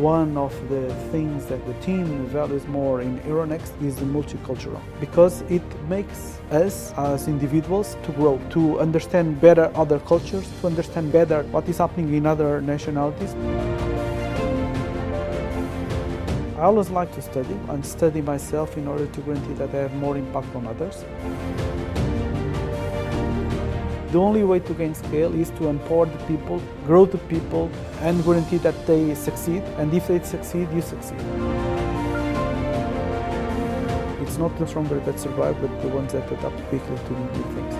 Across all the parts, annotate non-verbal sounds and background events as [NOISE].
one of the things that the team values more in Euronext is the multicultural because it makes us as individuals to grow, to understand better other cultures, to understand better what is happening in other nationalities. I always like to study and study myself in order to guarantee that I have more impact on others. The only way to gain scale is to empower the people, grow the people, and guarantee that they succeed. And if they succeed, you succeed. It's not the stronger that survive, but the ones that adapt quickly to new things.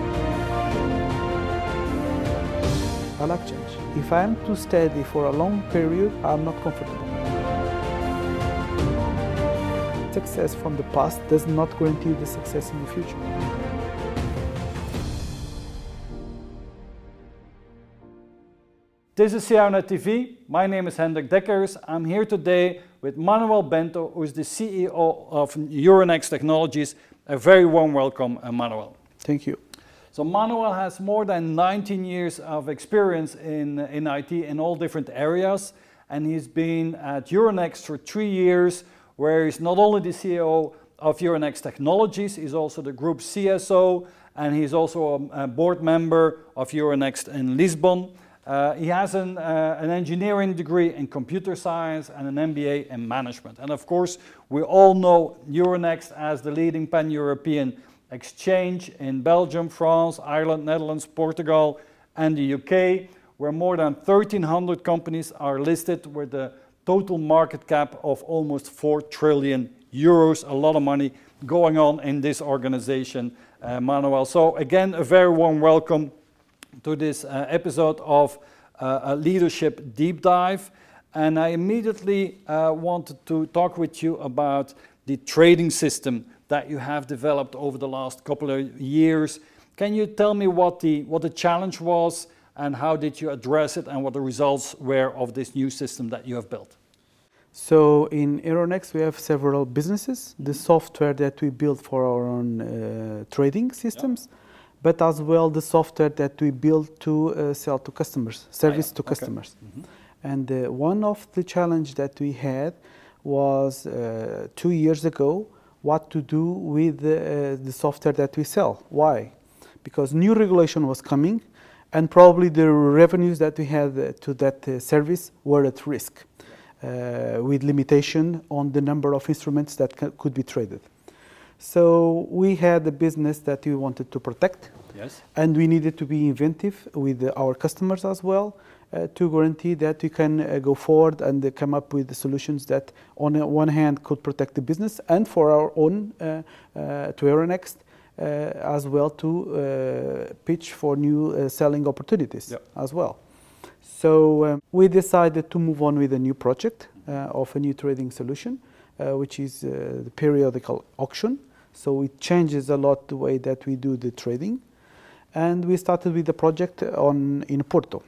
I like change. If I am too steady for a long period, I'm not comfortable. Success from the past does not guarantee the success in the future. This is CIONET TV. My name is Hendrik Deckers. I'm here today with Manuel Bento, who is the CEO of Euronext Technologies. A very warm welcome, uh, Manuel. Thank you. So Manuel has more than 19 years of experience in, in IT in all different areas, and he's been at Euronext for three years, where he's not only the CEO of Euronext Technologies, he's also the group CSO, and he's also a, a board member of Euronext in Lisbon. Uh, he has an, uh, an, engineering degree in computer science and an MBA in management. And of course, we all know Euronext as the leading pan European exchange in Belgium, France, Ireland, Netherlands, Portugal, and the UK, where more than 1,300 companies are listed with a total market cap of almost 4 trillion euros. A lot of money going on in this organization, uh, Manuel. So, again, a very warm welcome to this uh, episode of uh, a leadership deep dive. And I immediately uh, wanted to talk with you about the trading system that you have developed over the last couple of years. Can you tell me what the, what the challenge was and how did you address it and what the results were of this new system that you have built? So in Euronext, we have several businesses. The software that we build for our own uh, trading systems. Yeah but as well the software that we build to uh, sell to customers, service ah, yeah. to customers. Okay. Mm-hmm. And uh, one of the challenge that we had was uh, two years ago what to do with the, uh, the software that we sell. Why? Because new regulation was coming, and probably the revenues that we had uh, to that uh, service were at risk, with limitation on the number of instruments that c- could be traded. So we had a business that we wanted to protect. Yes. And we needed to be inventive with our customers as well uh, to guarantee that we can uh, go forward and uh, come up with solutions that, on one hand, could protect the business and for our own uh, uh, to Euronext. Uh, as well to pitch for new selling opportunities yep. as well. So um, we decided to move on with a new project of a new trading solution, which is the periodical auction. So it changes a lot the way that we do the trading. And we started with the project on, in Porto.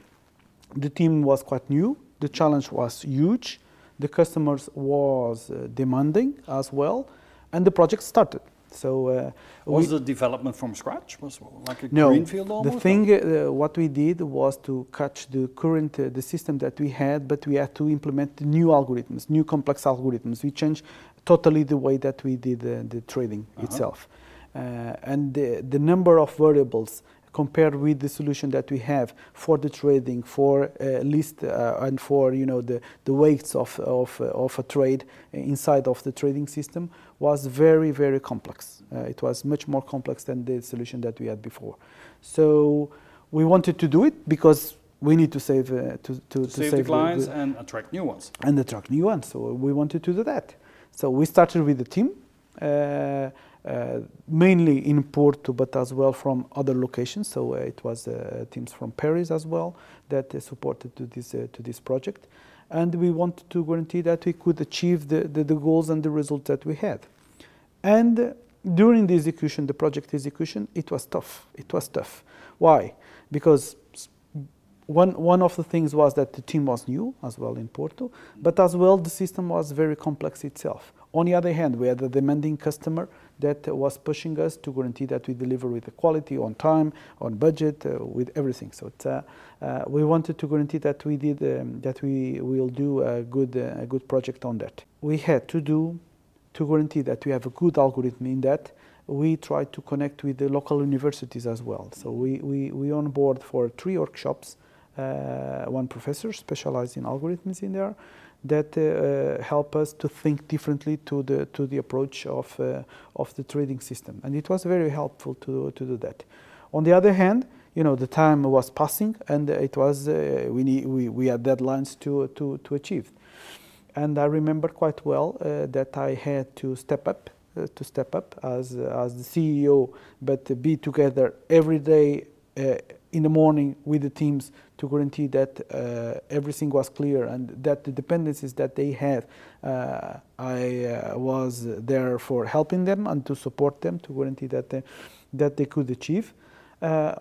The team was quite new. The challenge was huge. The customers was uh, demanding as well. And the project started. So uh, was the development from scratch? Was like a no, greenfield almost? The thing, uh, what we did was to catch the current uh, the system that we had, but we had to implement new algorithms, new complex algorithms. We changed totally the way that we did the trading -huh. itself. Uh, and the, the number of variables compared with the solution that we have for the trading, for uh, list uh, and for you know the, the weights of, of, of a trade inside of the trading system was very very complex. Uh, it was much more complex than the solution that we had before. So we wanted to do it because we need to save uh, to, to, to, save, save the clients the, the, and attract new ones. And attract new ones. So we wanted to do that. So we started with the team. Uh, uh, mainly in Porto, but as well from other locations. So uh, it was uh, teams from Paris as well that supported to this to this project, and we wanted to guarantee that we could achieve the, the, the goals and the results that we had. And during the execution, the project execution, it was tough. It was tough. Why? Because one, one of the things was that the team was new as well in Porto, but as well the system was very complex itself On the other hand, we had a demanding customer that was pushing us to guarantee that we deliver with the quality, on time, on budget, uh, with everything. So uh, uh, we wanted to guarantee that we did um, that we will do a good uh, a good project on that. We had to do to guarantee that we have a good algorithm in that. We tried to connect with the local universities as well. So we we we on for three workshops. Uh, one professor specialized in algorithms in there that uh, help us to think differently to the to the approach of uh, of the trading system, and it was very helpful to to do that. On the other hand, you know the time was passing, and it was uh, we need, we we had deadlines to to to achieve, and I remember quite well uh, that I had to step up. Uh, to step up as as the CEO, but be together every day uh, in the morning with the teams to guarantee that uh, everything was clear and that the dependencies that they had, uh, I uh, was there for helping them and to support them to guarantee that they, that they could achieve. Uh,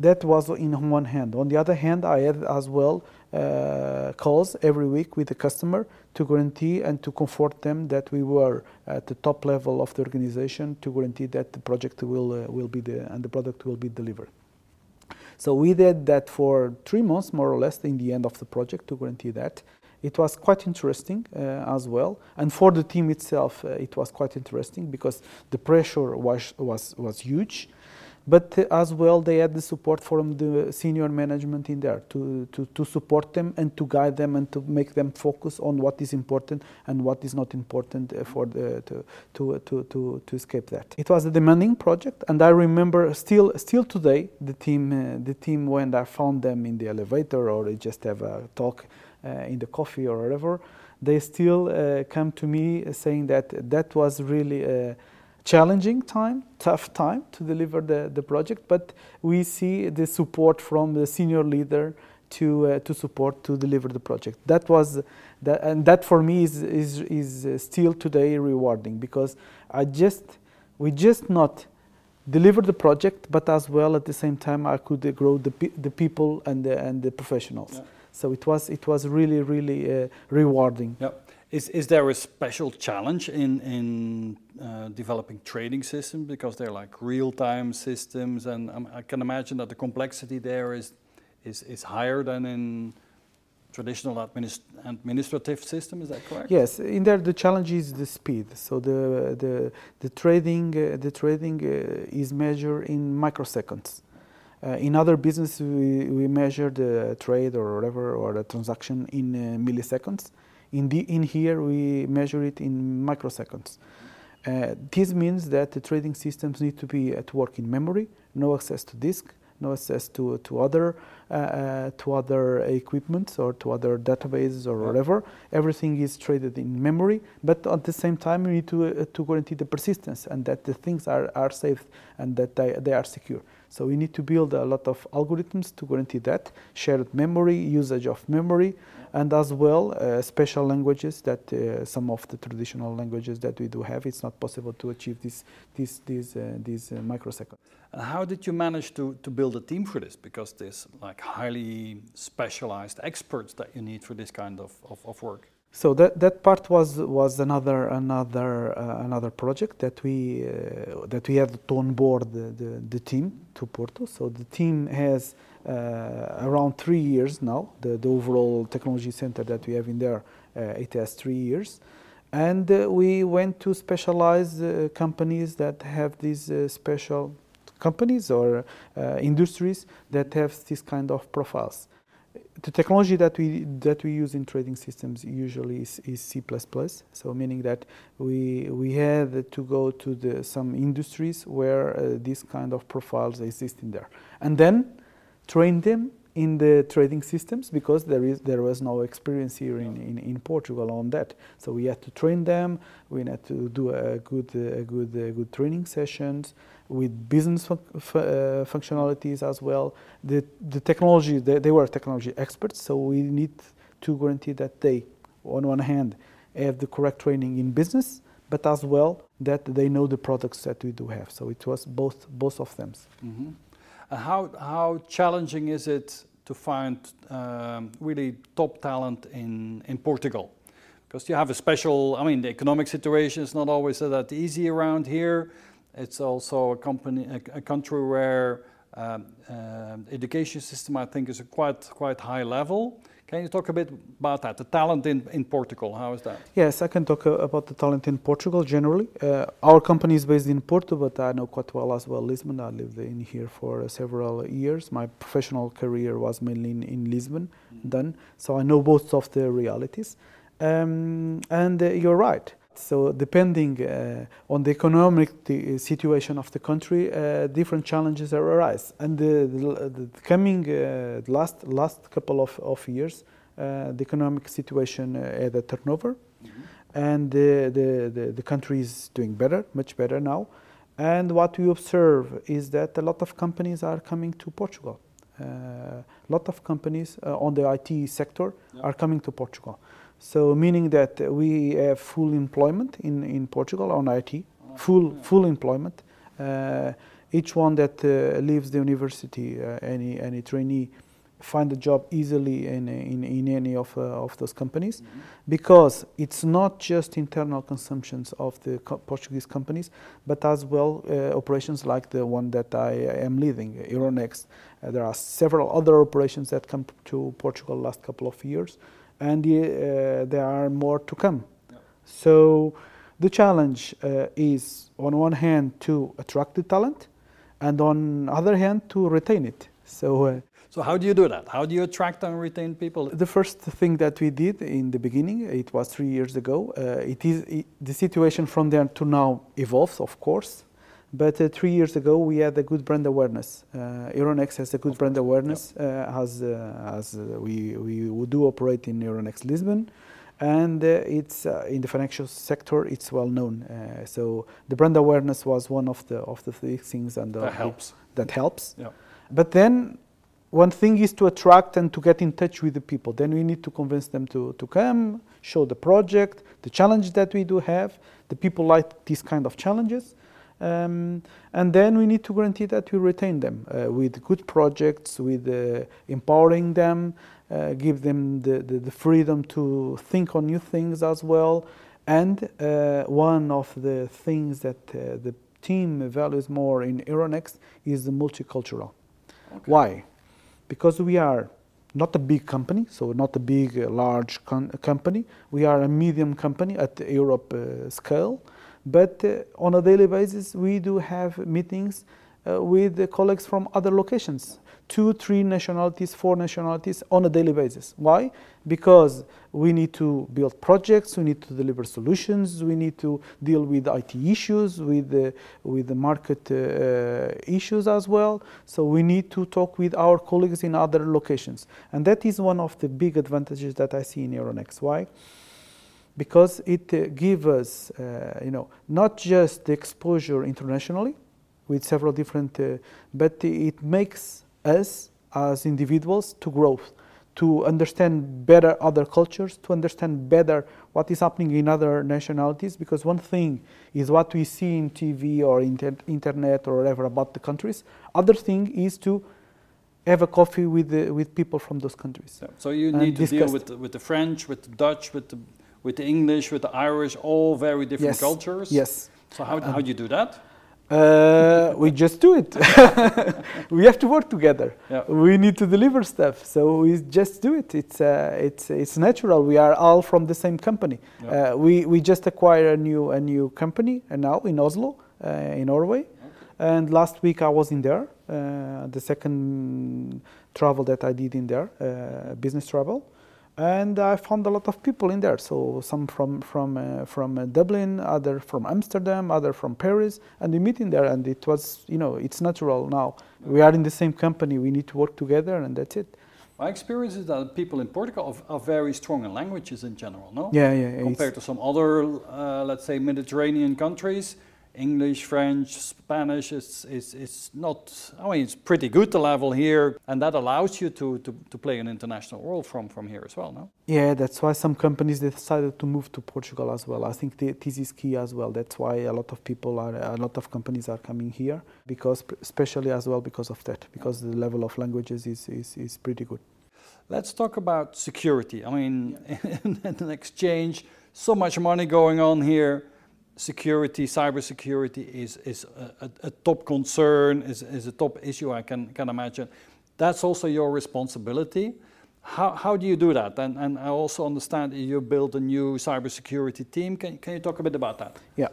that was in one hand. On the other hand, I had as well uh, calls every week with the customer to guarantee and to comfort them that we were at the top level of the organization to guarantee that the project will uh, will be the and the product will be delivered. So we did that for three months, more or less, in the end of the project to guarantee that. It was quite interesting uh, as well, and for the team itself, uh, it was quite interesting because the pressure was was was huge but as well they had the support from the senior management in there to, to, to support them and to guide them and to make them focus on what is important and what is not important uh, for the, to, to, to, to, to escape that. It was a demanding project and I remember still still today the team uh, the team when I found them in the elevator or just have a talk uh, in the coffee or whatever they still uh, come to me saying that that was really uh, challenging time, tough time to deliver the, the project, but we see the support from the senior leader to uh, to support to deliver the project. That was that, and that for me is is is uh, still today rewarding because I just we just not deliver the project, but as well at the same time I could grow the the people and the, and the professionals. Yeah. So it was it was really really uh, rewarding. Yeah. Is, is there a special challenge in, in uh, developing trading systems because they're like real-time systems and um, I can imagine that the complexity there is, is, is higher than in traditional administ administrative system, is that correct? Yes, in there the challenge is the speed. So the, the, the trading, uh, the trading uh, is measured in microseconds. Uh, in other business, we, we measure the trade or whatever or the transaction in uh, milliseconds. In, the, in here, we measure it in microseconds. Uh, this means that the trading systems need to be at work in memory, no access to disk, no access to, to other uh, uh, to other equipment or to other databases or whatever. Everything is traded in memory, but at the same time we need to uh, to guarantee the persistence and that the things are, are safe and that they, they are secure. So we need to build a lot of algorithms to guarantee that shared memory, usage of memory, and as well uh, special languages that uh, some of the traditional languages that we do have, it's not possible to achieve this, this, these, uh, these uh, microseconds. And how did you manage to, to build a team for this? Because there's like highly specialized experts that you need for this kind of, of, of work. So that, that part was was another another uh, another project that we uh, that we had to onboard the, the, the, team to Porto. So the team has uh, around three years now. The, the overall technology center that we have in there, uh, it has three years, and uh, we went to specialized uh, companies that have these special companies or industries that have this kind of profiles the technology that we that we use in trading systems usually is, is C++. So meaning that we we had to go to the some industries where uh, these kind of profiles exist in there, and then train them in the trading systems because there is there was no experience here in, in, in, Portugal on that. So we had to train them. We had to do a good a good a good training sessions with business fun uh, functionalities as well. The the technology they, they were technology experts, so we need to guarantee that they, on one hand, have the correct training in business, but as well that they know the products that we do have. So it was both both of them. Mm -hmm. How, how challenging is it to find um, really top talent in, in Portugal? Because you have a special, I mean, the economic situation is not always that easy around here. It's also a company, a, a country where um, uh, education system, I think, is a quite quite high level. Can you talk a bit about that, the talent in, in Portugal? How is that? Yes, I can talk uh, about the talent in Portugal generally. Uh, our company is based in Porto, but I know quite well as well Lisbon. I lived in here for uh, several years. My professional career was mainly in, in Lisbon, mm-hmm. then, so I know both of the realities. Um, and uh, you're right. So depending uh, on the economic uh, situation of the country, uh, different challenges arise. And the, the, the coming uh, last last couple of, of years, uh, the economic situation had a turnover, mm-hmm. and the, the, the, country is doing better, much better now. And what we observe is that a lot of companies are coming to Portugal. A lot of companies on the IT sector are coming to Portugal. So meaning that we have full employment in, in Portugal on IT, full full employment. Uh, each one that uh, leaves the university, uh, any any trainee, find a job easily in in, in any of uh, of those companies, mm-hmm. because it's not just internal consumptions of the co- Portuguese companies, but as well uh, operations like the one that I am leading, Euronext. Uh, there are several other operations that come to Portugal last couple of years and uh, there are more to come. Yeah. So the challenge uh, is on one hand to attract the talent, and on other hand to retain it. So. Uh, so how do you do that? How do you attract and retain people? The first thing that we did in the beginning, it was three years ago. Uh, it is it, the situation from there to now evolves, of course. But uh, three years ago, we had a good brand awareness. Uh, Euronext has a good brand awareness, uh, as, uh, as uh, we, we do operate in Euronext Lisbon. And uh, it's in the financial sector, it's well known. so the brand awareness was one of the of the things, and that helps. That helps. But then one thing is to attract and to get in touch with the people. Then we need to convince them to, to come, show the project, the challenge that we do have. The people like these kind of challenges. Um, and then we need to guarantee that we retain them uh, with good projects, with uh, empowering them, uh, give them the, the, the, freedom to think on new things as well. And uh, one of the things that uh, the team values more in Euronext is the multicultural. Okay. Why? Because we are not a big company, so not a big, uh, large company. We are a medium company at the Europe scale but uh, on a daily basis, we do have meetings uh, with colleagues from other locations two, three nationalities, four nationalities on a daily basis. Why? Because we need to build projects, we need to deliver solutions, we need to deal with IT issues, with the, with the market uh, issues as well. So we need to talk with our colleagues in other locations. And that is one of the big advantages that I see in Euronext. Why? Because it uh, gives us, uh, you know, not just the exposure internationally with several different, uh, but it makes us as individuals to grow, to understand better other cultures, to understand better what is happening in other nationalities. Because one thing is what we see in TV or inter- internet or whatever about the countries. Other thing is to have a coffee with the, with people from those countries. So you need to deal with the, with the French, with the Dutch, with the with the English, with the Irish, all very different yes. cultures. Yes. So how, um, how do you do that? Uh, we just do it. [LAUGHS] we have to work together. Yeah. We need to deliver stuff, so we just do it. It's uh, it's it's natural. We are all from the same company. Yeah. Uh, we we just acquired a new a new company and uh, now in Oslo, uh, in Norway. Okay. And last week I was in there. Uh, the second travel that I did in there, business travel and I found a lot of people in there. So some from from uh, from uh, Dublin, other from Amsterdam, other from Paris, and we meet in there. And it was, you know, it's natural now. We are in the same company. We need to work together, and that's it. My experience is that people in Portugal are, are very strong in languages in general. No. Yeah, yeah. Compared to some other, uh, let's say, Mediterranean countries, English, French, Spanish, it's, it's, it's not, I mean, it's pretty good, the level here, and that allows you to, to, to play an international role from, from here as well, no? Yeah, that's why some companies decided to move to Portugal as well. I think this is key as well. That's why a lot of people are, a lot of companies are coming here, because, especially as well because of that, because the level of languages is, is, is pretty good. Let's talk about security. I mean, yeah. [LAUGHS] in an exchange, so much money going on here. Security, cybersecurity is, is a, a, top concern, is, is a top issue, I can, can imagine. That's also your responsibility. How, how do you do that? And, and I also understand you built a new cybersecurity team. Can, can you talk a bit about that? Yeah.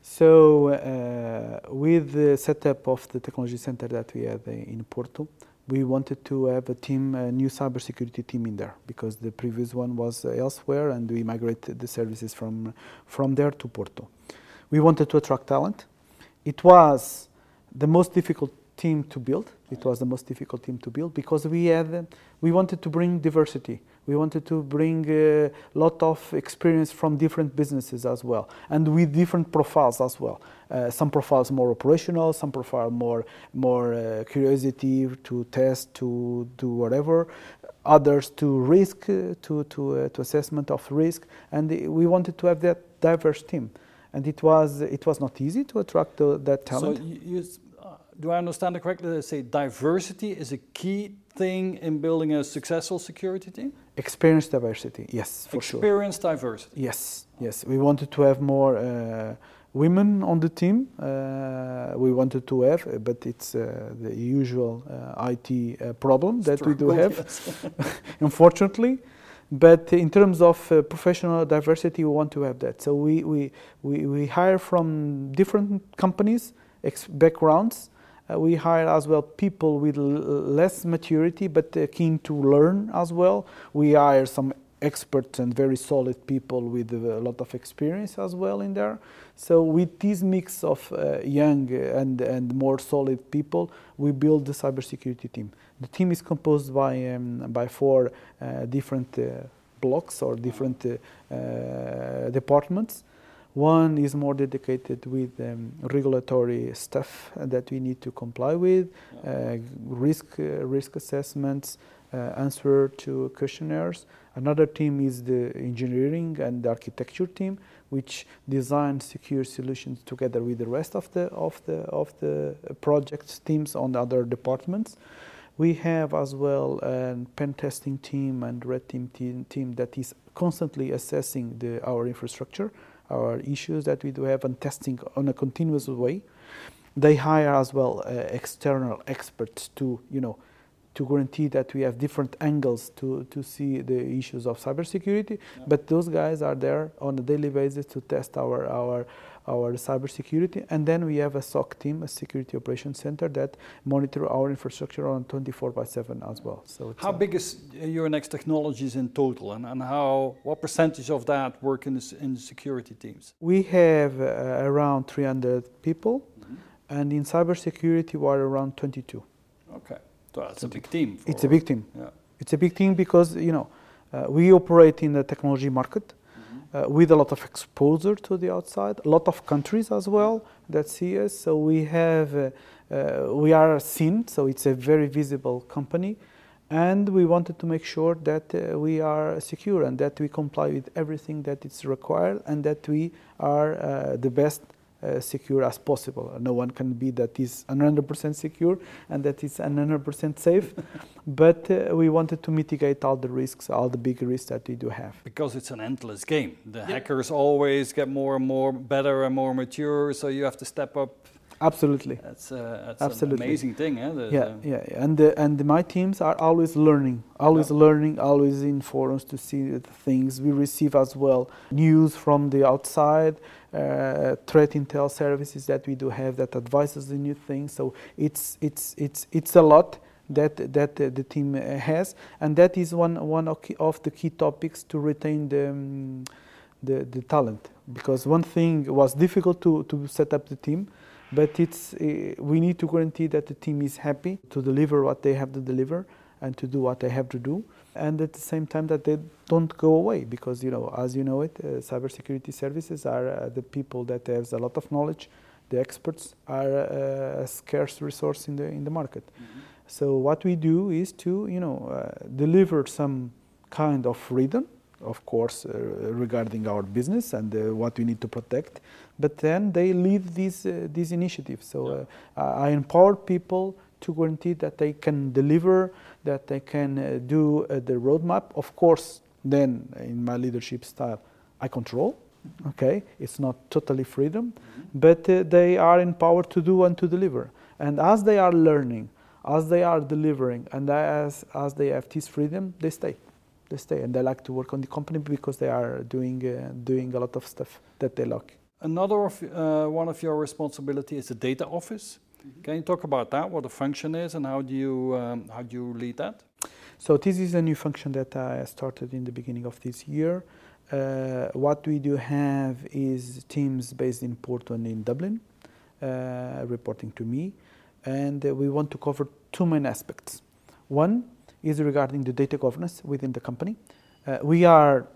So, uh, with the setup of the technology center that we have in Porto, we wanted to have a team, a new cybersecurity team in there because the previous one was elsewhere, and we migrated the services from from there to Porto. We wanted to attract talent. It was the most difficult team to build. It was the most difficult team to build because we had we wanted to bring diversity. We wanted to bring a lot of experience from different businesses as well, and with different profiles as well. Uh, some profiles more operational, some profile more more uh, curiosity to test, to do whatever. Others to risk, uh, to to uh, to assessment of risk, and we wanted to have that diverse team, and it was it was not easy to attract the, that talent. So you, you do I understand it correctly? They say diversity is a key thing in building a successful security team? Experience diversity, yes, for Experience sure. Experience diversity. Yes, yes. We wanted to have more uh, women on the team. Uh, we wanted to have, uh, but it's uh, the usual uh, IT uh, problem that we do have, [LAUGHS] unfortunately. But in terms of professional diversity, we want to have that. So we, we, we, we hire from different companies, backgrounds, uh, we hire as well people with less maturity but uh, keen to learn as well. We hire some experts and very solid people with a lot of experience as well in there. So with this mix of uh, young and, and more solid people, we build the cybersecurity team. The team is composed by, um, by four uh, different uh, blocks or different uh, departments. One is more dedicated with um, regulatory stuff that we need to comply with, risk uh, risk assessments, uh, answer to questionnaires. Another team is the engineering and the architecture team, which designs secure solutions together with the rest of the of the of the project teams on the other departments. We have as well a pen testing team and red team team, team that is constantly assessing the, our infrastructure our issues that we do have and testing on a continuous way. They hire as well uh, external experts to, you know, to guarantee that we have different angles to, to see the issues of cybersecurity. Yeah. But those guys are there on a daily basis to test our, our, our cybersecurity. And then we have a SOC team, a security operations center, that monitor our infrastructure on 24 by 7 as well. So how big is Euronext Technologies in total, and, and how what percentage of that work in the, in the security teams? We have uh, around 300 people, mm-hmm. and in cybersecurity we're around 22. Okay, so that's a big team. it's a big team. Yeah. It's a big team because you know uh, we operate in the technology market uh, with a lot of exposure to the outside, a lot of countries as well that see us. So we have, uh, uh, we are seen, so it's a very visible company. And we wanted to make sure that uh, we are secure and that we comply with everything that is required and that we are uh, the best uh, secure as possible. No one can be that is 100% secure and that is 100% safe, [LAUGHS] but uh, we wanted to mitigate all the risks, all the big risks that we do have. Because it's an endless game. The hackers always get more and more better and more mature, so you have to step up Absolutely. That's, uh, that's Absolutely. an amazing thing, eh? The, yeah, yeah, yeah, and the, and my teams are always learning, always yeah. learning, always in forums to see the things. We receive as well news from the outside, uh, threat intel services that we do have that advises the new things. So it's it's it's it's a lot that that the team has, and that is one one of the key topics to retain the. Um, the, the talent because one thing was difficult to, to set up the team but it's, uh, we need to guarantee that the team is happy to deliver what they have to deliver and to do what they have to do. And at the same time that they don't go away because, you know, as you know it, uh, cybersecurity services are uh, the people that have a lot of knowledge. The experts are uh, a scarce resource in the, in the market. Mm-hmm. So what we do is to, you know, uh, deliver some kind of freedom of course, uh, regarding our business and uh, what we need to protect. But then they lead these uh, these initiatives. So yeah. I empower people to guarantee that they can deliver, that they can do the roadmap. Of course, then in my leadership style, I control. Okay, it's not totally freedom, but uh, they are empowered to do and to deliver. And as they are learning, as they are delivering, and as as they have this freedom, they stay. They stay, and they like to work on the company because they are doing uh, doing a lot of stuff that they like. Another of uh, one of your responsibility is the data office. Mm-hmm. Can you talk about that? What the function is, and how do you um, how do you lead that? So this is a new function that I started in the beginning of this year. Uh, what we do have is teams based in Porto and in Dublin, uh, reporting to me, and we want to cover two main aspects. One is regarding the data governance within the company. Uh, we are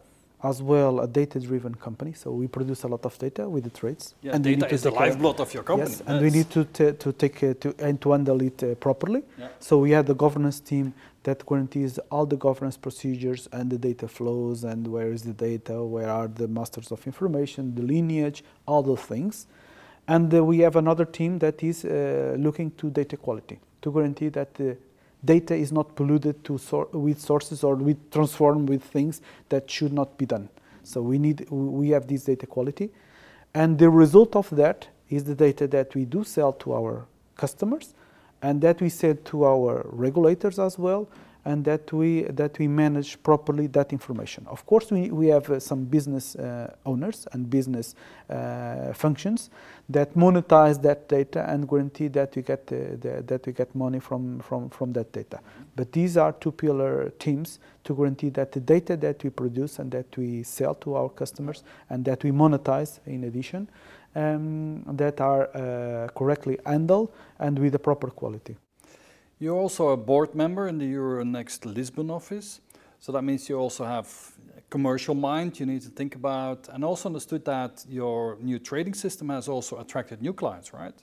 as well a data-driven company, so we produce a lot of data with the trades. Yeah, and data is the lifeblood of your company. Yes, yes. and we need to to take uh, to and to handle it uh, properly. Yeah. So we have the governance team that guarantees all the governance procedures and the data flows and where is the data, where are the masters of information, the lineage, all those things. And uh, we have another team that is uh, looking to data quality to guarantee that the data is not polluted to sor- with sources or with transformed with things that should not be done. So we need we have this data quality, and the result of that is the data that we do sell to our customers, and that we sell to our regulators as well, and that we that we manage properly that information. Of course, we, we have uh, some business uh, owners and business uh, functions that monetize that data and guarantee that we get the, the, that we get money from, from, from that data. But these are two pillar teams to guarantee that the data that we produce and that we sell to our customers and that we monetize in addition um, that are uh, correctly handled and with the proper quality. You're also a board member in the Euronext Lisbon office. So that means you also have a commercial mind you need to think about, and also understood that your new trading system has also attracted new clients, right?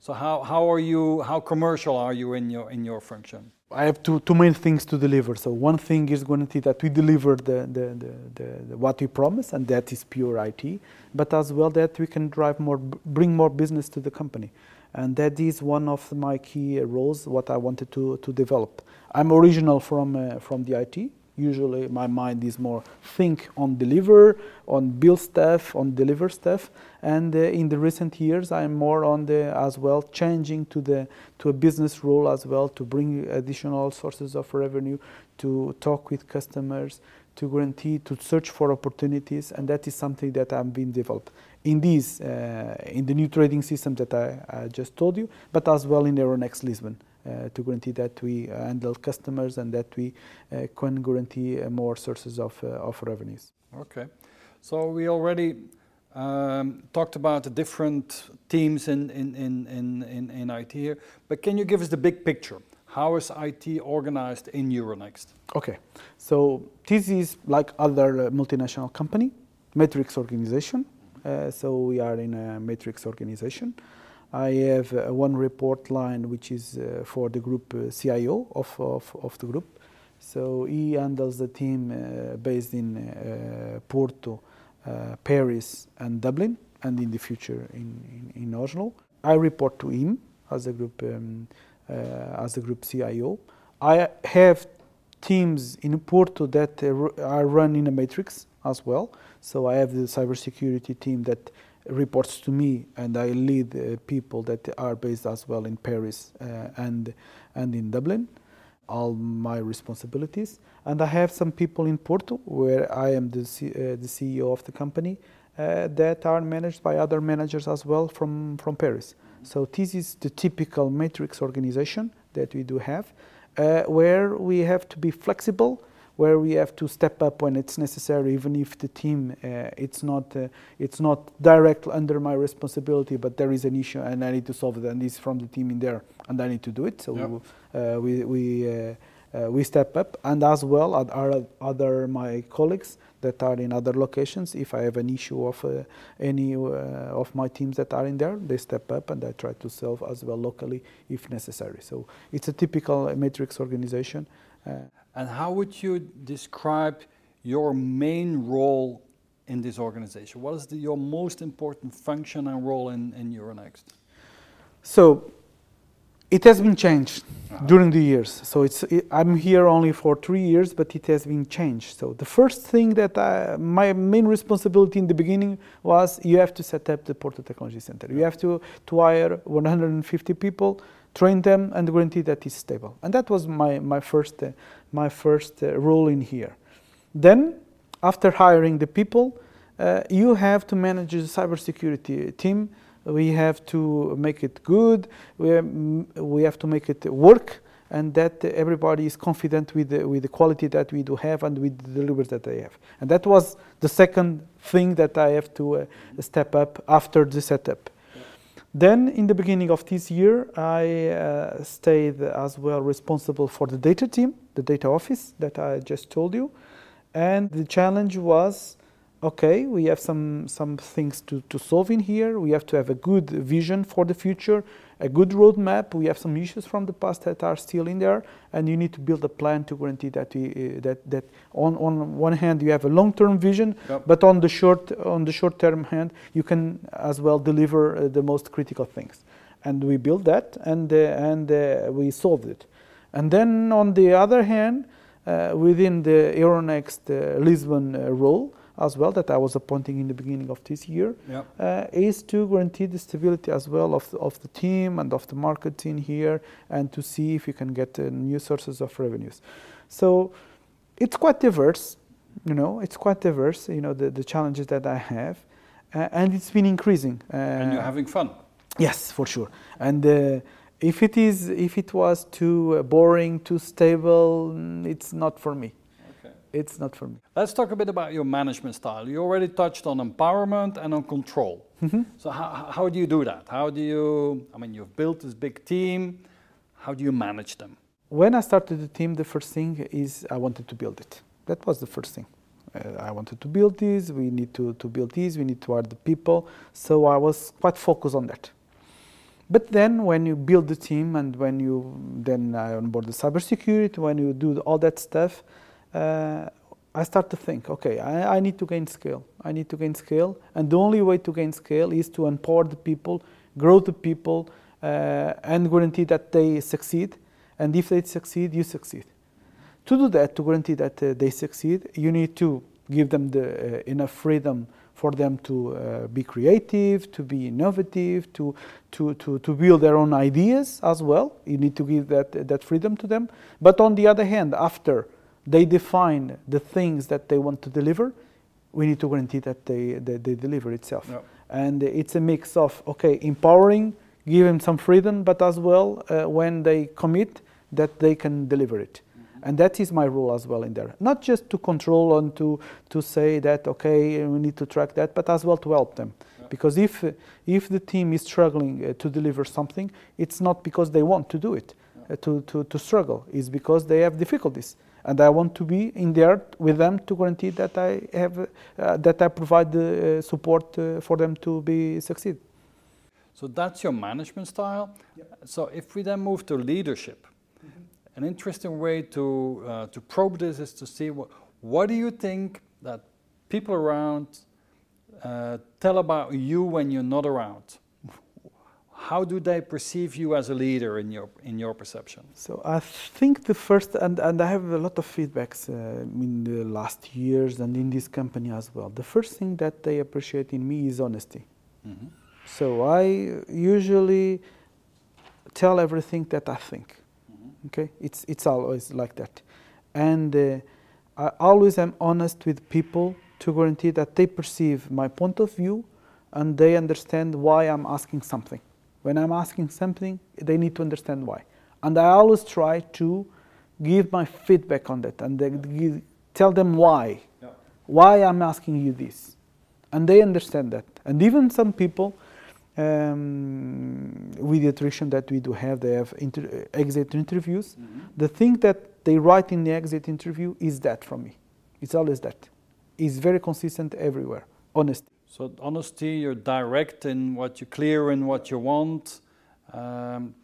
So how, how are you, how commercial are you in your, in your function? I have two, two main things to deliver. So one thing is going to be that we deliver the, the, the, the, the what we promise, and that is pure IT, but as well that we can drive more, bring more business to the company and that is one of my key roles what I wanted to, to develop. I'm original from uh, from the IT. Usually my mind is more think on deliver, on build stuff, on deliver stuff, and uh, in the recent years I'm more on the as well changing to the to a business role as well to bring additional sources of revenue, to talk with customers, to guarantee to search for opportunities, and that is something that I'm being developed in these, uh, in the new trading system that I, I, just told you, but as well in Euronext Lisbon. Uh, to guarantee that we handle customers and that we uh, can guarantee uh, more sources of, uh, of revenues. Okay, so we already um, talked about the different teams in, in, in, in, in, IT here, but can you give us the big picture? How is IT organized in Euronext? Okay, so this is like other uh, multinational company, matrix organization. Uh, so we are in a matrix organization. I have uh, one report line which is uh, for the group CIO of, of, of, the group. So he handles the team based in Porto, Paris, and Dublin, and in the future in, in, in Oslo. I report to him as a group um, uh, as the group CIO. I have teams in Porto that uh, are run in a matrix as well. So I have the cybersecurity team that reports to me, and I lead uh, people that are based as well in Paris uh, and and in Dublin. All my responsibilities, and I have some people in Porto where I am the C, uh, the CEO of the company uh, that are managed by other managers as well from from Paris. So this is the typical matrix organization that we do have, uh, where we have to be flexible where we have to step up when it's necessary, even if the team uh, it's not uh, it's not direct under my responsibility, but there is an issue and I need to solve it, and it's from the team in there, and I need to do it. So yep. uh, we we. Uh, uh, we step up, and as well are other my colleagues that are in other locations. If I have an issue of uh, any of my teams that are in there, they step up and I try to solve as well locally if necessary. So it's a typical matrix organization. And how would you describe your main role in this organization? What is the, your most important function and role in, in Euronext? So, It has been changed during the years. So it's it, I'm here only for three years, but it has been changed. So the first thing that I, my main responsibility in the beginning was you have to set up the Porto Technology Center. You have to to hire 150 people, train them, and guarantee that it's stable. And that was my my first uh, my first uh, role in here. Then, after hiring the people, uh, you have to manage the cybersecurity team we have to make it good, we have, to make it work, and that everybody is confident with the, with the quality that we do have and with the deliveries that they have. And that was the second thing that I have to uh, step up after the setup. Then, in the beginning of this year, I uh, stayed as well responsible for the data team, the data office that I just told you. And the challenge was okay, we have some, some things to, to solve in here. We have to have a good vision for the future, a good roadmap. We have some issues from the past that are still in there, and you need to build a plan to guarantee that we, uh, that, that on, on one hand you have a long-term vision, yep. but on the short on the short-term hand you can as well deliver uh, the most critical things. And we built that, and uh, and uh, we solved it. And then on the other hand, uh, within the Euronext uh, Lisbon role as well that I was appointing in the beginning of this year yep. uh, is to guarantee the stability as well of the, of the team and of the marketing here and to see if you can get uh, new sources of revenues. So it's quite diverse, you know, it's quite diverse, you know, the, the challenges that I have uh, and it's been increasing. Uh, and you're having fun. Yes, for sure. And uh, if it is, if it was too uh, boring, too stable, mm, it's not for me it's not for me. Let's talk a bit about your management style. You already touched on empowerment and on control. Mm-hmm. So how, how do you do that? How do you, I mean, you've built this big team. How do you manage them? When I started the team, the first thing is I wanted to build it. That was the first thing. Uh, I wanted to build this, we need to, to build this, we need to hire the people. So I was quite focused on that. But then when you build the team and when you then I onboard the cybersecurity, when you do all that stuff, uh, I start to think, okay, I, I, need to gain scale. I need to gain scale, and the only way to gain scale is to empower the people, grow the people, uh, and guarantee that they succeed. And if they succeed, you succeed. To do that, to guarantee that uh, they succeed, you need to give them the uh, enough freedom for them to uh, be creative, to be innovative, to, to, to, to build their own ideas as well. You need to give that, that freedom to them. But on the other hand, after they define the things that they want to deliver, we need to guarantee that they, they, they deliver itself. And it's a mix of, okay, empowering, give them some freedom, but as well, uh, when they commit, that they can deliver it. Mm-hmm. And that is my role as well in there. Not just to control and to, to say that, okay, we need to track that, but as well to help them. Because if, if the team is struggling uh, to deliver something, it's not because they want to do it, uh, to, to, to struggle, it's because they have difficulties and I want to be in there with them to guarantee that I have uh, that I provide the uh, support uh, for them to be succeed. So that's your management style. Yep. So if we then move to leadership, mm-hmm. an interesting way to uh, to probe this is to see what what do you think that people around uh, tell about you when you're not around how do they perceive you as a leader in your in your perception? So I think the first, and, and I have a lot of feedbacks uh, in the last years and in this company as well. The first thing that they appreciate in me is honesty. Mm-hmm. So I usually tell everything that I think. Mm-hmm. Okay, it's it's always like that, and uh, I always am honest with people to guarantee that they perceive my point of view and they understand why I'm asking something. When I'm asking something, they need to understand why. And I always try to give my feedback on that and give, tell them why. Yeah. Why I'm asking you this. And they understand that. And even some people, um, with the attrition that we do have, they have inter- exit interviews. Mm-hmm. The thing that they write in the exit interview is that from me. It's always that. It's very consistent everywhere. Honesty. So honesty, you're direct in what you clear in what you want, um,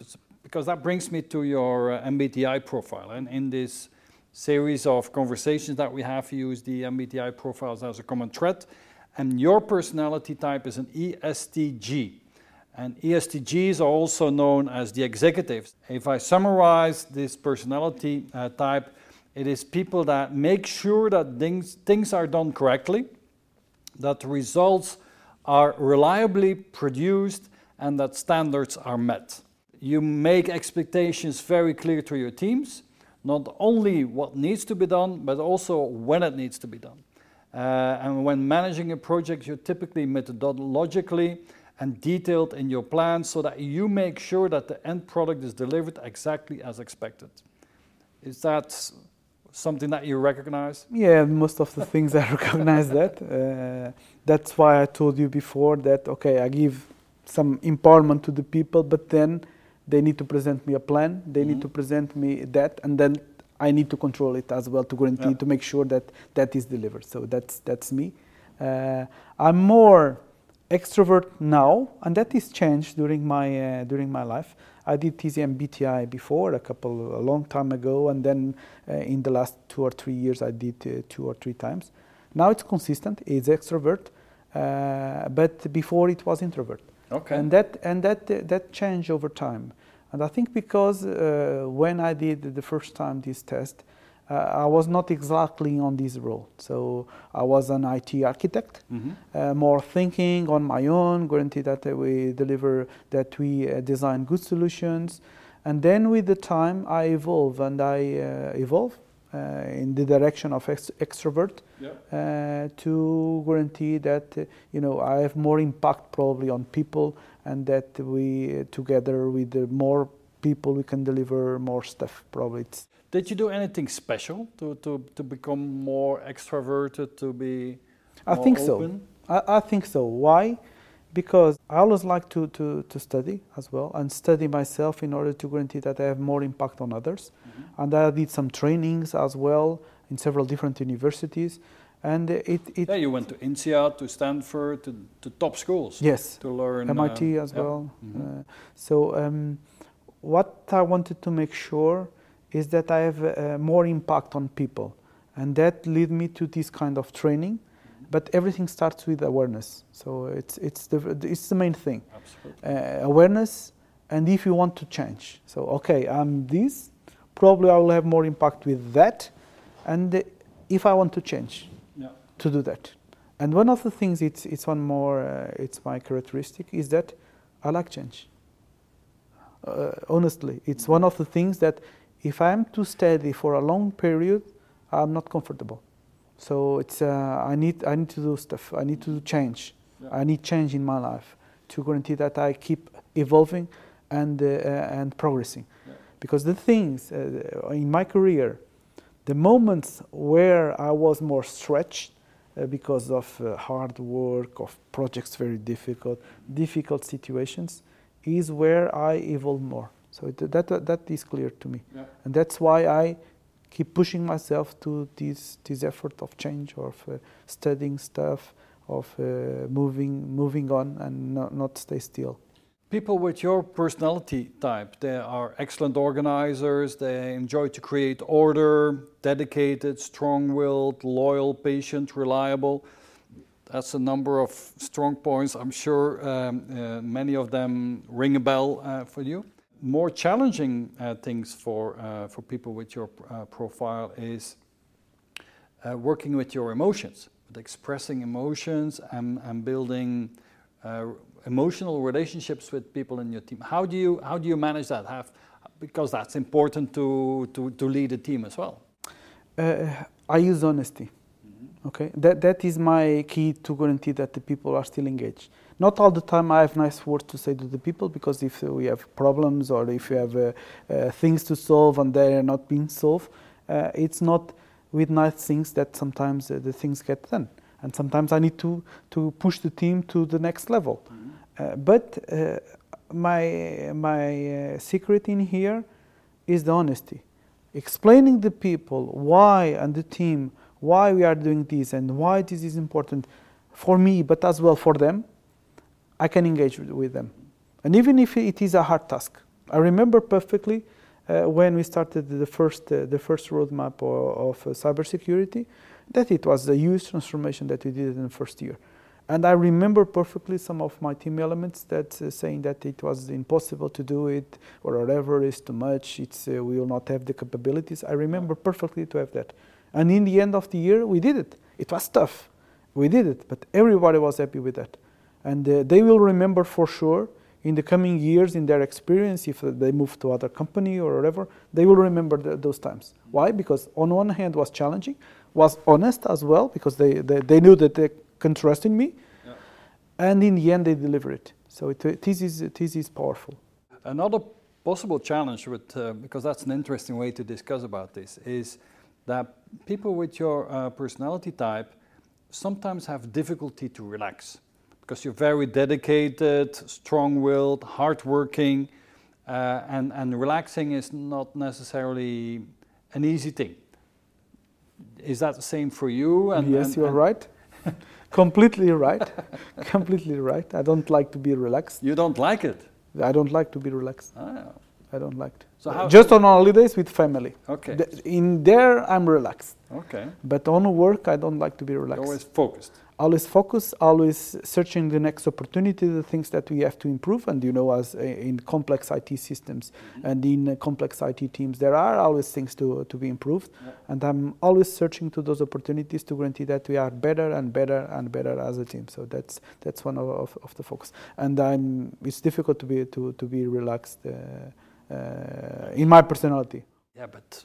because that brings me to your uh, MBTI profile. And in this series of conversations that we have, you use the MBTI profiles as a common thread. And your personality type is an ESTJ. And ESTJs are also known as the executives. If I summarize this personality uh, type, it is people that make sure that things, things are done correctly, that results are reliably produced, and that standards are met. You make expectations very clear to your teams, not only what needs to be done, but also when it needs to be done. Uh, and when managing a project, you're typically methodologically and detailed in your plan so that you make sure that the end product is delivered exactly as expected. Is that something that you recognize? Yeah, most of the things I [LAUGHS] recognize that. Uh, that's why I told you before that, okay, I give some empowerment to the people, but then they need to present me a plan, they mm-hmm. need to present me that, and then I need to control it as well to guarantee, yeah. to make sure that that is delivered. So that's, that's me. Uh, I'm more extrovert now, and that is changed during my uh, during my life. I did the MBTI before a couple a long time ago, and then uh, in the last two or three years I did uh, two or three times. Now it's consistent. It's extrovert, uh, but before it was introvert. Okay. And that and that that changed over time, and I think because uh, when I did the first time this test, uh, I was not exactly on this role. So I was an IT architect, mm-hmm. uh, more thinking on my own, guarantee that we deliver, that we uh, design good solutions. And then with the time, I evolve and I uh, evolve uh, in the direction of ex- extrovert uh, to guarantee that you know I have more impact probably on people and that we together with more people we can deliver more stuff probably. It's did you do anything special to, to, to become more extroverted, to be I think open? so. I, I think so. Why? Because I always like to, to, to study as well and study myself in order to guarantee that I have more impact on others. Mm-hmm. And I did some trainings as well in several different universities. And it, it yeah, you went to INSEAD, to Stanford, to, to top schools. Yes. To learn MIT uh, as yeah. well. Mm-hmm. Uh, so um, what I wanted to make sure is that I have uh, more impact on people. And that led me to this kind of training. But everything starts with awareness. So it's, it's, the, it's the main thing. Uh, awareness, and if you want to change. So, okay, I'm this, probably I will have more impact with that. And if I want to change, yeah. to do that. And one of the things, it's, it's one more, uh, it's my characteristic, is that I like change. Uh, honestly, it's one of the things that if I'm too steady for a long period, I'm not comfortable. So it's uh, I need I need to do stuff. I need to change. Yeah. I need change in my life to guarantee that I keep evolving and uh, and progressing. Yeah. Because the things uh, in my career, the moments where I was more stretched uh, because of uh, hard work, of projects very difficult, difficult situations, is where I evolve more. So it, that, that, is clear to me. Yeah. And that's why I keep pushing myself to this, this effort of change, of uh, studying stuff, of uh, moving, moving on and not, not stay still. People with your personality type, they are excellent organizers, they enjoy to create order, dedicated, strong willed, loyal, patient, reliable. That's a number of strong points. I'm sure um, uh, many of them ring a bell uh, for you more challenging uh, things for uh, for people with your uh, profile is uh, working with your emotions, with expressing emotions and, and building uh, emotional relationships with people in your team. How do you how do you manage that? Have because that's important to to, to lead a team as well. Uh, I use honesty. Okay, that that is my key to guarantee that the people are still engaged not all the time I have nice words to say to the people because if we have problems or if we have uh, uh, things to solve and they are not being solved, uh, it's not with nice things that sometimes uh, the things get done. And sometimes I need to, to push the team to the next level. Mm-hmm. but my, my secret in here is the honesty. Explaining the people why and the team why we are doing this and why this is important for me, but as well for them I can engage with them. And even if it is a hard task, I remember perfectly uh, when we started the first, uh, the first roadmap of, of uh, cybersecurity that it was a huge transformation that we did in the first year. And I remember perfectly some of my team elements that uh, saying that it was impossible to do it or whatever is too much. It's uh, we will not have the capabilities. I remember perfectly to have that. And in the end of the year, we did it. It was tough. We did it, but everybody was happy with that. And uh, they will remember for sure in the coming years in their experience if they move to other company or whatever they will remember the, those times why because on one hand was challenging was honest as well because they, they, they knew that they can trust in me yeah. and in the end they deliver it so it, this, is, this is powerful another possible challenge with uh, because that's an interesting way to discuss about this is that people with your uh, personality type sometimes have difficulty to relax because you're very dedicated, strong-willed, hardworking, uh, and, and relaxing is not necessarily an easy thing. Is that the same for you? And, yes, and, you're and right. [LAUGHS] Completely right. [LAUGHS] Completely right. I don't like to be relaxed. You don't like it? I don't like to be relaxed. Ah. I don't like it. So how just on holidays with family. Okay. in there, I'm relaxed. Okay. But on work, I don't like to be relaxed. You're always focused always focused. always searching the next opportunity, the things that we have to improve. And you know, as uh, in complex IT systems mm-hmm. and in uh, complex IT teams, there are always things to, to be improved. Yeah. And I'm always searching to those opportunities to guarantee that we are better and better and better as a team. So that's that's one of, of, of the focus. And I'm, it's difficult to be to, to be relaxed uh, in my personality. Yeah, but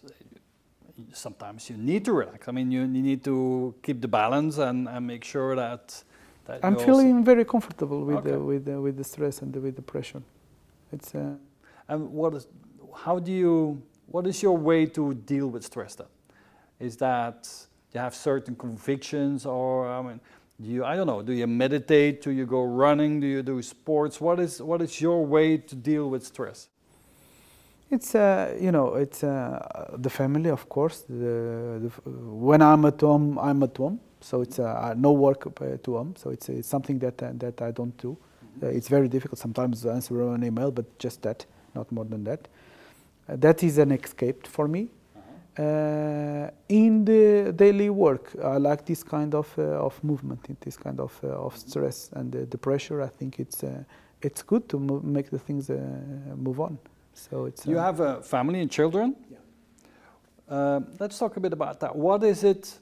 sometimes you need to relax. I mean, you, you need to keep the balance and, and make sure that. that I'm feeling very comfortable with okay. the, with the, with the stress and the, with the pressure. It's. Uh, and what is, how do you? What is your way to deal with stress then? Is that you have certain convictions, or I mean, do you? I don't know. Do you meditate? Do you go running? Do you do sports? What is what is your way to deal with stress? It's uh, you know it's uh, the family of course. The, the, when I'm at home, I'm at home. So it's uh, no work at home. So it's, it's something that uh, that I don't do. Mm-hmm. it's very difficult sometimes to answer an email, but just that, not more than that. Uh, that is an escape for me. Uh, in the daily work, I like this kind of of movement, this kind of of stress and the pressure. I think it's it's good to make the things move on. So it's you uh, have a family and children. Yeah. Uh, let's talk a bit about that. What is it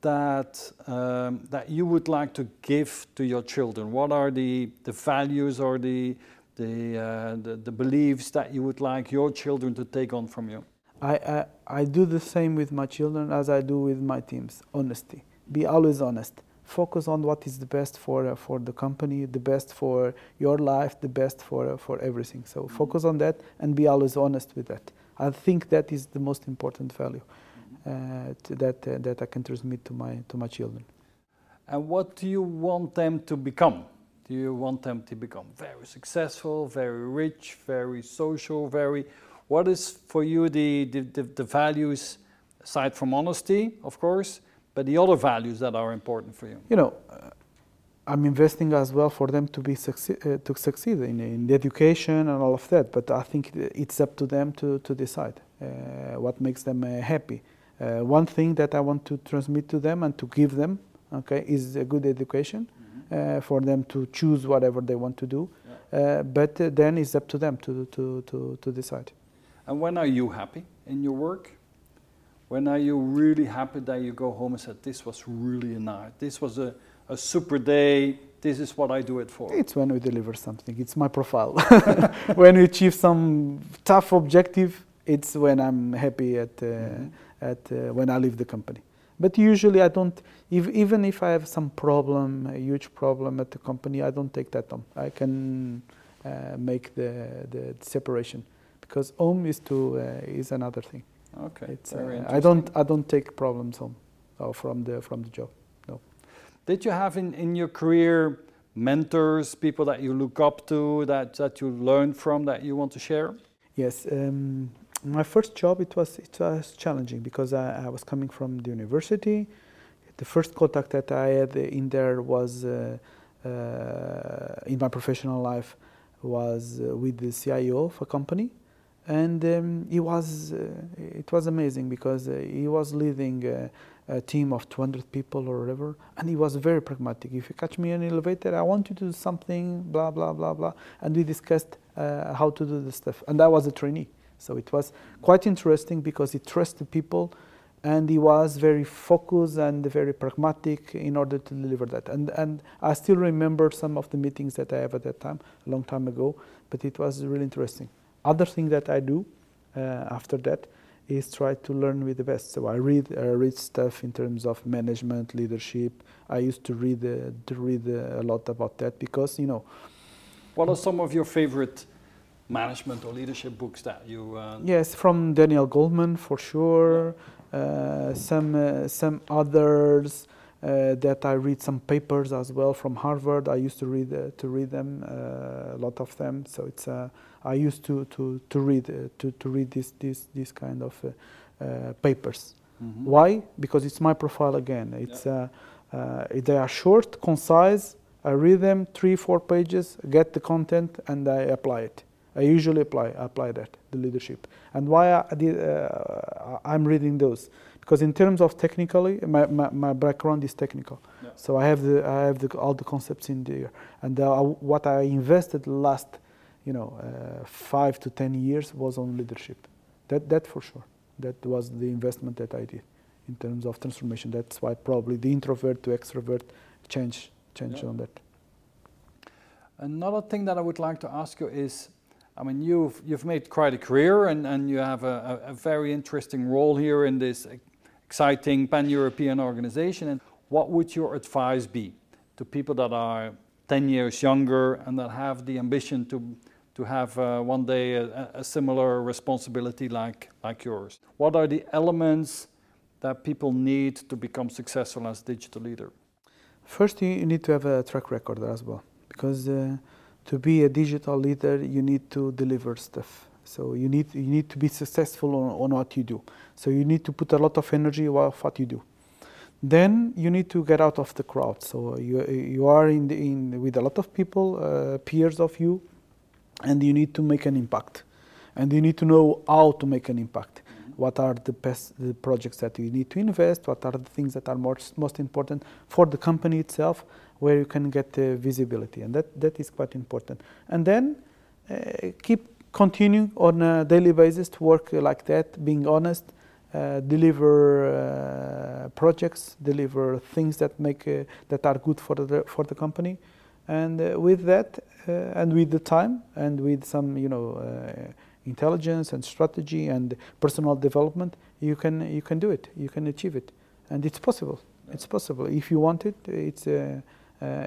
that um, that you would like to give to your children? What are the the values or the the, uh, the, the beliefs that you would like your children to take on from you? I, I I do the same with my children as I do with my teams. Honesty. Be always honest focus on what is the best for uh, for the company, the best for your life, the best for uh, for everything. So mm-hmm. focus on that and be always honest with that. I think that is the most important value uh, that uh, that I can transmit to my to my children. And what do you want them to become? Do you want them to become very successful, very rich, very social, very? What is for you the the, the, the values aside from honesty, of course? But the other values that are important for you? You know, uh, I'm investing as well for them to be succeed, uh, to succeed in, in the education and all of that. But I think it's up to them to, to decide uh, what makes them uh, happy. Uh, one thing that I want to transmit to them and to give them, okay, is a good education mm-hmm. Uh, for them to choose whatever they want to do. Yeah. but then it's up to them to, to, to, to decide. And when are you happy in your work? When are you really happy that you go home and said, This was really a night, this was a, a super day, this is what I do it for? It's when we deliver something, it's my profile. [LAUGHS] when we achieve some tough objective, it's when I'm happy at, uh, mm-hmm. at uh, when I leave the company. But usually I don't, if, even if I have some problem, a huge problem at the company, I don't take that home. I can uh, make the, the separation because home is, to, uh, is another thing. Okay. It's, uh, I don't I don't take problems home uh, from the from the job. No. Did you have in, in your career mentors, people that you look up to, that, that you learn from, that you want to share? Yes. Um, my first job it was it was challenging because I, I, was coming from the university. The first contact that I had in there was uh, uh, in my professional life was uh, with the CIO of a company and um, he was uh, it was amazing because uh, he was leading uh, a team of 200 people or whatever. And he was very pragmatic. If you catch me in an elevator, I want you to do something, blah, blah, blah, blah. And we discussed uh, how to do the stuff. And I was a trainee. So it was quite interesting because he trusted people and he was very focused and very pragmatic in order to deliver that. And, and I still remember some of the meetings that I have at that time, a long time ago, but it was really interesting. Other thing that I do uh, after that is try to learn with the best. So I read, I read stuff in terms of management, leadership. I used to read, uh, to read uh, a lot about that because, you know. What are some of your favorite management or leadership books that you? Uh, yes, from Daniel Goleman for sure. Uh, some uh, some others uh, that I read some papers as well from Harvard. I used to read uh, to read them uh, a lot of them. So it's uh, I used to to to read to to read this this this kind of papers. Mm-hmm. Why? Because it's my profile again. It's yeah. they are short, concise. I read them three, four pages, get the content, and I apply it. I usually apply apply that the leadership. And why I did, uh, I'm reading those because in terms of technically, my, my, my background is technical, yeah. so I have the I have the, all the concepts in there. And uh, what I invested last, you know, uh, five to ten years was on leadership. That that for sure. That was the investment that I did in terms of transformation. That's why probably the introvert to extrovert change change yeah. on that. Another thing that I would like to ask you is I mean, you've, you've made quite a career and, and you have a, a, a very interesting role here in this exciting pan European organization. And what would your advice be to people that are 10 years younger and that have the ambition to, to have uh, one day a, a, similar responsibility like, like yours? What are the elements that people need to become successful as digital leader? First, you need to have a track record as well because. Uh, to be a digital leader, you need to deliver stuff. So you need you need to be successful on, on what you do. So you need to put a lot of energy of what you do. Then you need to get out of the crowd. So you you are in, the, in with a lot of people, uh, peers of you, and you need to make an impact. And you need to know how to make an impact. What are the best the projects that you need to invest? What are the things that are most most important for the company itself? where you can get uh, visibility, and that, that is quite important. And then uh, keep continuing on a daily basis to work like that, being honest, uh, deliver uh, projects, deliver things that make uh, that are good for the for the company, and uh, with that, and with the time, and with some you know intelligence and strategy and personal development, you can you can do it, you can achieve it, and it's possible. It's possible if you want it. It's uh,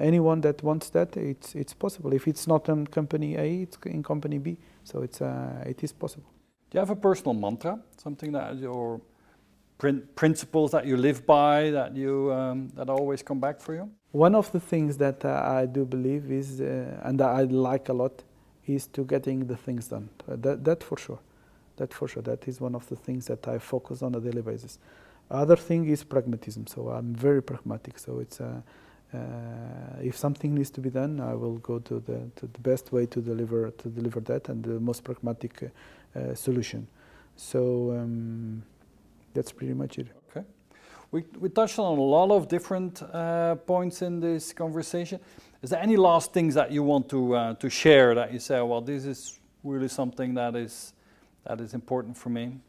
anyone that wants that, it's it's possible. If it's not in company A, it's in company B. So it's uh, it is possible. Do you have a personal mantra, something that your principles that you live by, that you um, that always come back for you? One of the things that uh, I do believe is, uh, and that I like a lot, is to getting the things done. Uh, that that for sure, that for sure. That is one of the things that I focus on a daily basis. Other thing is pragmatism. So I'm very pragmatic. So it's uh, if something needs to be done, I will go to the, to the best way to deliver to deliver that and the most pragmatic uh, solution. So um, that's pretty much it. Okay. We, we touched on a lot of different uh, points in this conversation. Is there any last things that you want to uh, to share that you say, well, this is really something that is that is important for me?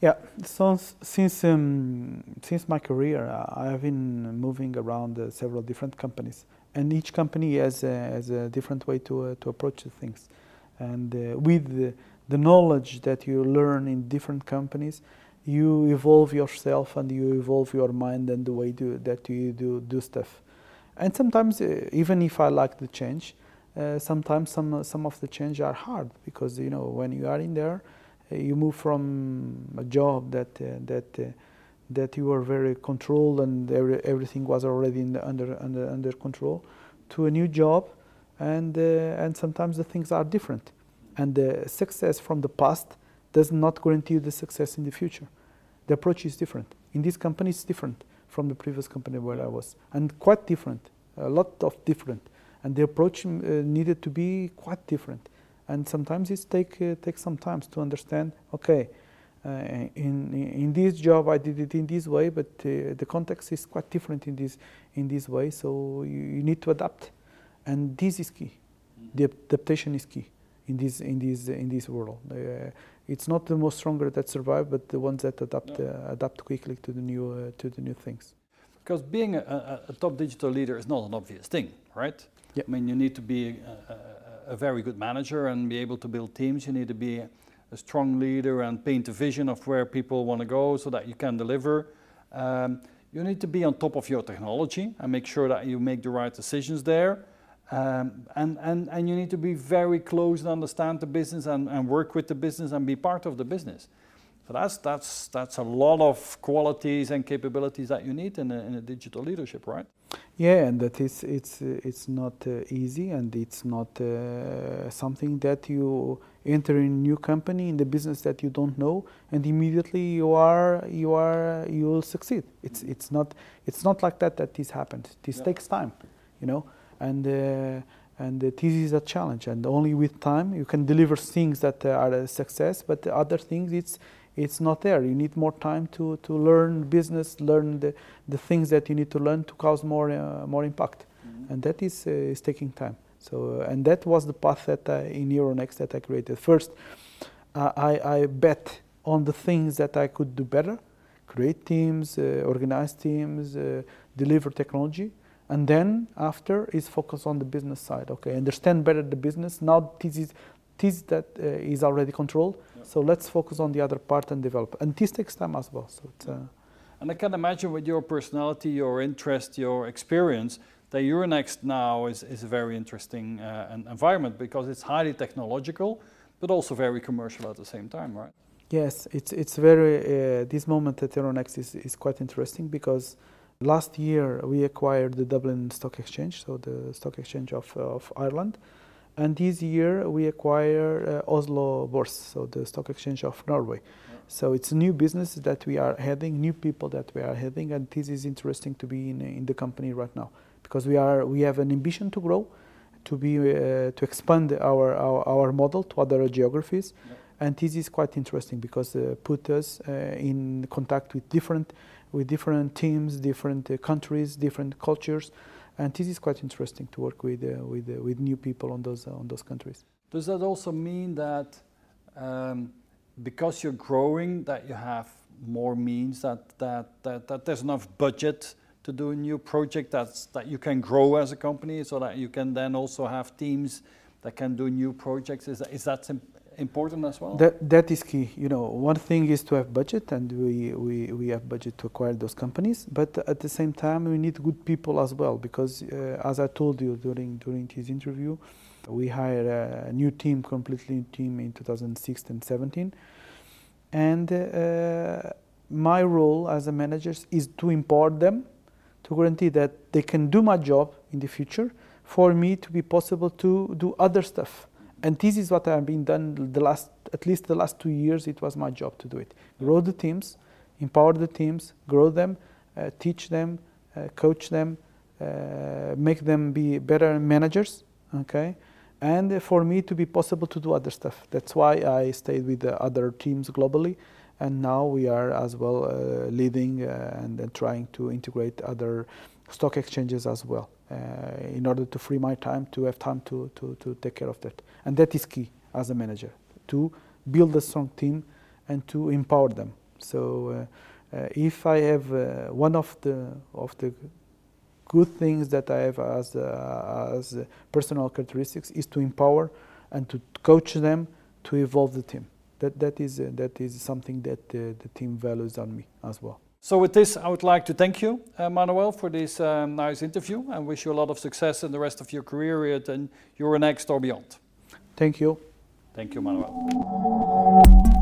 Yeah, so since um, since my career, I have been moving around uh, several different companies, and each company has a, has a different way to uh, to approach things, and uh, with the, the, knowledge that you learn in different companies, you evolve yourself and you evolve your mind and the way that you do do stuff, and sometimes uh, even if I like the change, uh, sometimes some some of the change are hard because you know when you are in there you move from a job that uh, that uh, that you were very controlled and every, everything was already the, under under under control to a new job and uh, and sometimes the things are different. And the success from the past does not guarantee you the success in the future. The approach is different. In this company it's different from the previous company where I was and quite different. A lot of different. And the approach uh, needed to be quite different and sometimes it take uh, takes some time to understand. Okay, in in this job I did it in this way, but uh, the context is quite different in this in this way. So you, you need to adapt, and this is key. The adaptation is key in this in this in this world. Uh, it's not the most stronger that survive, but the ones that adapt No. uh, adapt quickly to the new uh, to the new things. Because being a, a, a top digital leader is not an obvious thing, right? Yep. I mean, you need to be a, a, very good manager and be able to build teams. You need to be a strong leader and paint a vision of where people want to go so that you can deliver. Um, you need to be on top of your technology and make sure that you make the right decisions there. Um, and, and, and you need to be very close and understand the business and, and work with the business and be part of the business. So that's, that's, that's a lot of qualities and capabilities that you need in a, in a digital leadership, right? Yeah, and that is it's it's not uh, easy, and it's not uh, something that you enter in a new company in the business that you don't know, and immediately you are you are you will succeed. It's it's not it's not like that that this happens. This Yeah. takes time, you know, and. Uh, and this is a challenge, and only with time you can deliver things that uh, are a success. But the other things, it's it's not there. You need more time to, to learn business, learn the, the things that you need to learn to cause more uh, more impact, and that is uh, is taking time. So uh, and that was the path that I, in Euronext that I created. First, uh, I, I bet on the things that I could do better, create teams, uh, organize teams, uh, deliver technology, and then after is focus on the business side. Okay, understand better the business. Now this is this that uh, is already controlled. Yeah. So let's focus on the other part and develop. And this takes time as well. So it's, uh, And I can imagine with your personality, your interest, your experience, that Euronext now is, is a very interesting uh, en- environment because it's highly technological, but also very commercial at the same time, right? Yes, it's it's very uh, this moment at Euronext is, is quite interesting because last year we acquired the Dublin Stock Exchange, so the stock exchange of of Ireland, and this year we acquire uh, Oslo Bors, so the stock exchange of Norway. So it's a new business that we are heading, new people that we are heading, and this is interesting to be in in the company right now. Because we are we have an ambition to grow, to be uh, to expand our, our our model to other geographies. And this is quite interesting because uh, put us uh, in contact with different with different teams different uh, countries different cultures and this is quite interesting to work with uh, with uh, with new people on those on those countries Does that also mean that um, because you're growing, that you have more means, that, that, that, that there's enough budget to do a new project that's, that you can grow as a company so that you can then also have teams that can do new projects? Is that, is that important as well? that that is key. You know one thing is to have budget and we, we we have budget to acquire those companies but at the same time we need good people as well because uh, as i told you during during this interview we hired a new team completely new team in 2016 and 17 and uh, my role as a manager is to empower them to guarantee that they can do my job in the future for me to be possible to do other stuff and this is what I've been done the last at least the last two years it was my job to do it. Grow the teams empower the teams grow them uh, teach them uh, coach them uh, make them be better managers okay? And for me to be possible to do other stuff. That's why I stayed with the other teams globally. And now we are as well uh, leading uh, and, and trying to integrate other stock exchanges as well in order to free my time to have time to, to, to take care of that. And that is key as a manager to build a strong team and to empower them. So uh, uh, if I have uh, one of the of the good things that I have as uh, as uh, personal characteristics is to empower and to coach them to evolve the team. That that is uh, that is something that uh, the team values on me as well So with this, I would like to thank you, uh, Manuel, for this um, nice interview and wish you a lot of success in the rest of your career at Euronext or beyond. thank you Thank you, Manuel.